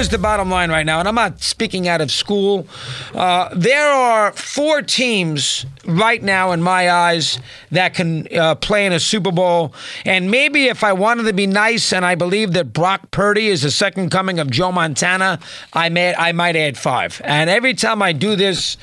Is the bottom line right now, and I'm not speaking out of school. Uh, there are four teams right now, in my eyes, that can uh, play in a Super Bowl. And maybe if I wanted to be nice and I believe that Brock Purdy is the second coming of Joe Montana, I, may, I might add five. And every time I do this,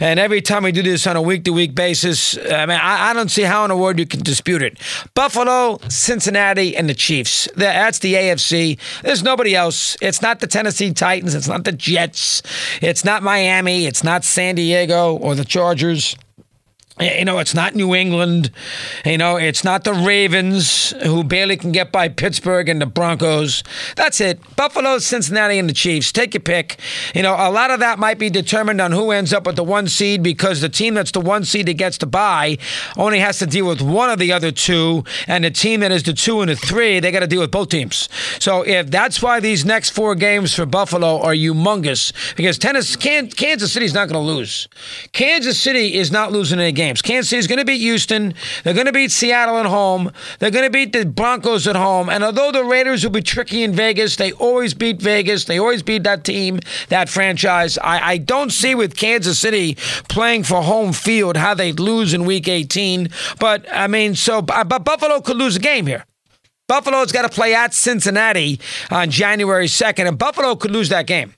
and every time we do this on a week to week basis, I mean, I, I don't see how in the world you can dispute it. Buffalo, Cincinnati, and the Chiefs. That's the AFC. There's nobody else. It's not the Tennessee Titans. It's not the Jets. It's not Miami. It's not San Diego or the Chargers. You know, it's not New England. You know, it's not the Ravens who barely can get by Pittsburgh and the Broncos. That's it. Buffalo, Cincinnati, and the Chiefs. Take your pick. You know, a lot of that might be determined on who ends up with the one seed because the team that's the one seed that gets to bye only has to deal with one of the other two, and the team that is the two and the three, they got to deal with both teams. So if that's why these next four games for Buffalo are humongous, because tennis, Kansas City's not going to lose. Kansas City is not losing any games. Kansas City's going to beat Houston. They're going to beat Seattle at home. They're going to beat the Broncos at home. And although the Raiders will be tricky in Vegas, they always beat Vegas. They always beat that team, that franchise. I, I don't see with Kansas City playing for home field how they'd lose in Week 18. But I mean, so uh, but Buffalo could lose a game here. Buffalo's got to play at Cincinnati on January 2nd, and Buffalo could lose that game.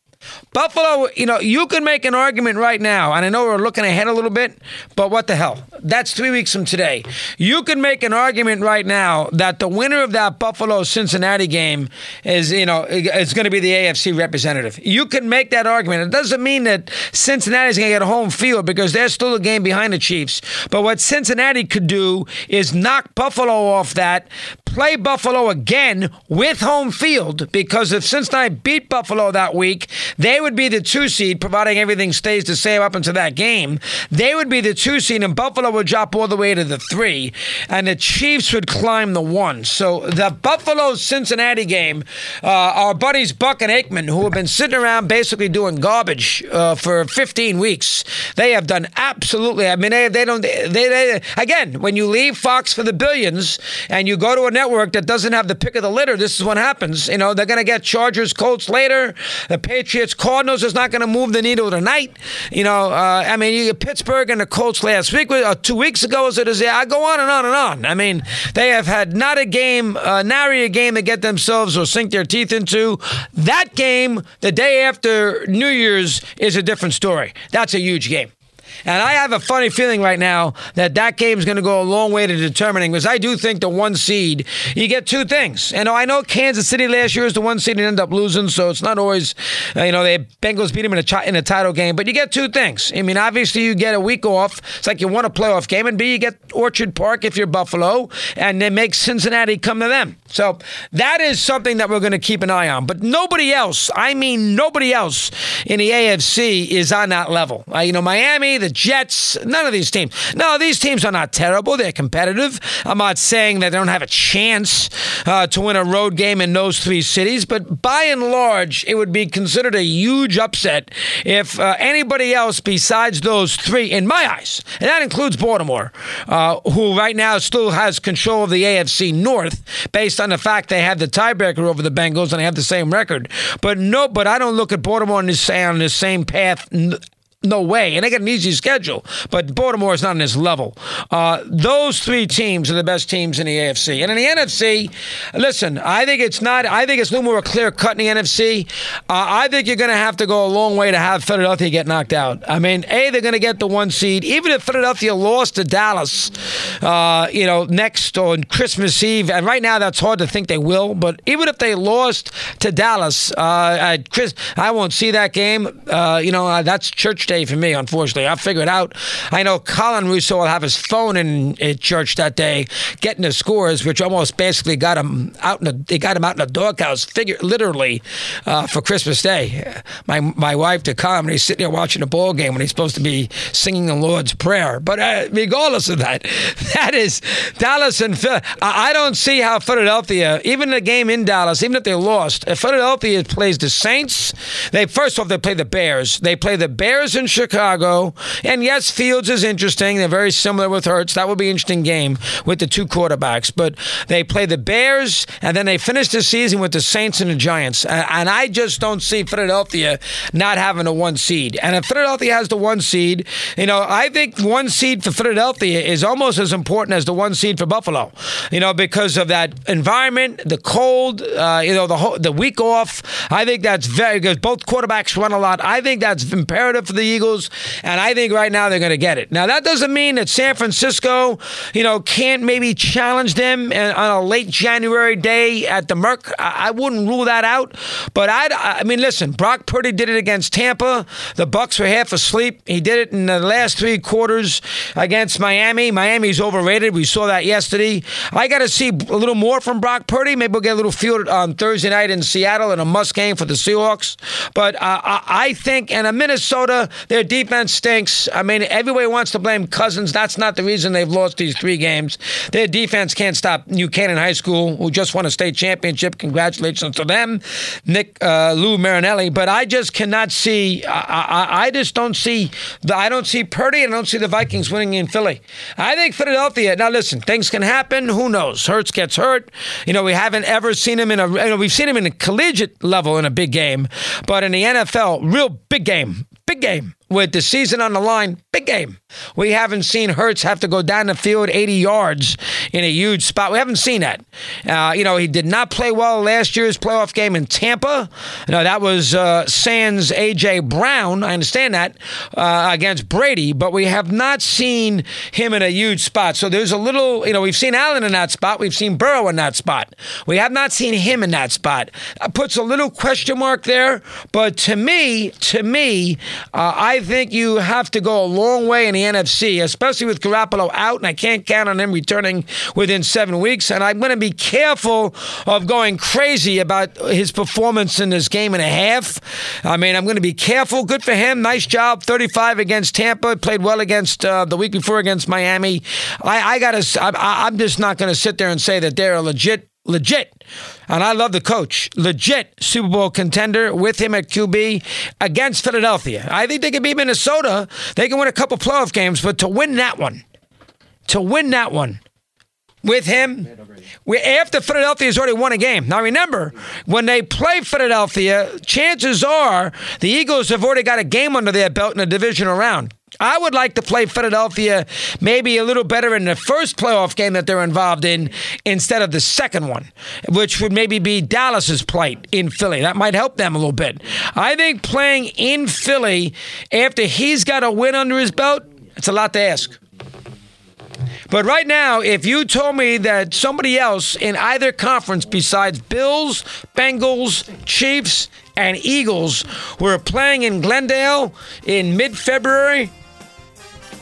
Buffalo, you know, you can make an argument right now, and I know we're looking ahead a little bit, but what the hell? That's three weeks from today. You can make an argument right now that the winner of that Buffalo Cincinnati game is, you know, it's going to be the AFC representative. You can make that argument. It doesn't mean that Cincinnati's going to get a home field because they're still a game behind the Chiefs. But what Cincinnati could do is knock Buffalo off that, play Buffalo again with home field because if Cincinnati beat Buffalo that week, they would be the two seed, providing everything stays the same up until that game. They would be the two seed, and Buffalo would drop all the way to the three, and the Chiefs would climb the one. So the Buffalo Cincinnati game, uh, our buddies Buck and Aikman, who have been sitting around basically doing garbage uh, for 15 weeks, they have done absolutely. I mean, they, they don't. They, they again, when you leave Fox for the billions and you go to a network that doesn't have the pick of the litter, this is what happens. You know, they're going to get Chargers, Colts later. The Patriots Patriots Cardinals is not going to move the needle tonight. You know, uh, I mean, you Pittsburgh and the Colts last week, uh, two weeks ago, as it is. I go on and on and on. I mean, they have had not a game, uh, nary a game to get themselves or sink their teeth into. That game, the day after New Year's, is a different story. That's a huge game. And I have a funny feeling right now that that game is going to go a long way to determining because I do think the one seed, you get two things. And I know Kansas City last year is the one seed and ended up losing, so it's not always, you know, the Bengals beat them in a, in a title game, but you get two things. I mean, obviously, you get a week off. It's like you want a playoff game, and B, you get Orchard Park if you're Buffalo, and it makes Cincinnati come to them. So that is something that we're going to keep an eye on. But nobody else, I mean, nobody else in the AFC is on that level. Uh, you know, Miami, the Jets, none of these teams. No, these teams are not terrible. They're competitive. I'm not saying that they don't have a chance uh, to win a road game in those three cities, but by and large, it would be considered a huge upset if uh, anybody else besides those three, in my eyes, and that includes Baltimore, uh, who right now still has control of the AFC North based on the fact they have the tiebreaker over the Bengals and they have the same record. But no, but I don't look at Baltimore on the, on the same path no way. And they got an easy schedule, but Baltimore is not on this level. Uh, those three teams are the best teams in the AFC. And in the NFC, listen, I think it's not, I think it's little more clear cut in the NFC. Uh, I think you're going to have to go a long way to have Philadelphia get knocked out. I mean, A, they're going to get the one seed. Even if Philadelphia lost to Dallas, uh, you know, next on Christmas Eve, and right now that's hard to think they will, but even if they lost to Dallas, uh, Chris, I won't see that game. Uh, you know, uh, that's church day day for me, unfortunately. I'll figure it out. I know Colin Russo will have his phone in at church that day, getting the scores, which almost basically got him out in the, they got him out in the doghouse, figure literally, uh, for Christmas Day. My my wife to come and he's sitting there watching a ball game when he's supposed to be singing the Lord's Prayer. But uh, regardless of that, that is Dallas and Phil. I, I don't see how Philadelphia, even the game in Dallas, even if they lost, if Philadelphia plays the Saints, they first off they play the Bears. They play the Bears in Chicago, and yes, Fields is interesting. They're very similar with Hurts. That will be an interesting game with the two quarterbacks. But they play the Bears, and then they finish the season with the Saints and the Giants. And I just don't see Philadelphia not having a one seed. And if Philadelphia has the one seed, you know, I think one seed for Philadelphia is almost as important as the one seed for Buffalo. You know, because of that environment, the cold, uh, you know, the whole, the week off. I think that's very good. Both quarterbacks run a lot. I think that's imperative for the Eagles, and I think right now they're going to get it. Now that doesn't mean that San Francisco, you know, can't maybe challenge them on a late January day at the Merc. I wouldn't rule that out, but I, I mean, listen, Brock Purdy did it against Tampa. The Bucks were half asleep. He did it in the last three quarters against Miami. Miami's overrated. We saw that yesterday. I got to see a little more from Brock Purdy. Maybe we'll get a little field on Thursday night in Seattle in a must game for the Seahawks. But uh, I think, and in Minnesota, their defense stinks. I mean, everybody wants to blame Cousins. That's not the reason they've lost these three games. Their defense can't stop New Canaan High School, who just won a state championship. Congratulations to them, Nick uh, Lou Marinelli. But I just cannot see. I, I, I just don't see. The, I don't see Purdy, and I don't see the Vikings winning in Philly. I think Philadelphia. Now listen, things can happen. Who knows? Hurts gets hurt. You know, we haven't ever seen him in a. You know, we've seen him in a collegiate level in a big game, but in the NFL, real big game, big game with the season on the line, big game. We haven't seen Hurts have to go down the field 80 yards in a huge spot. We haven't seen that. Uh, you know, he did not play well last year's playoff game in Tampa. Know, that was uh, Sans A.J. Brown. I understand that uh, against Brady, but we have not seen him in a huge spot. So there's a little, you know, we've seen Allen in that spot. We've seen Burrow in that spot. We have not seen him in that spot. That puts a little question mark there. But to me, to me, uh, I think you have to go a long way in the NFC, especially with Garoppolo out, and I can't count on him returning within seven weeks. And I'm going to be careful of going crazy about his performance in this game and a half. I mean, I'm going to be careful. Good for him. Nice job. 35 against Tampa. Played well against uh, the week before against Miami. I, I got to. I'm just not going to sit there and say that they're a legit legit. And I love the coach. Legit Super Bowl contender with him at QB against Philadelphia. I think they can beat Minnesota. They can win a couple playoff games, but to win that one, to win that one with him, we, after Philadelphia has already won a game. Now remember, when they play Philadelphia, chances are the Eagles have already got a game under their belt in a divisional round. I would like to play Philadelphia maybe a little better in the first playoff game that they're involved in instead of the second one, which would maybe be Dallas's plight in Philly. That might help them a little bit. I think playing in Philly after he's got a win under his belt, it's a lot to ask. But right now, if you told me that somebody else in either conference besides Bills, Bengals, Chiefs, and Eagles were playing in Glendale in mid February,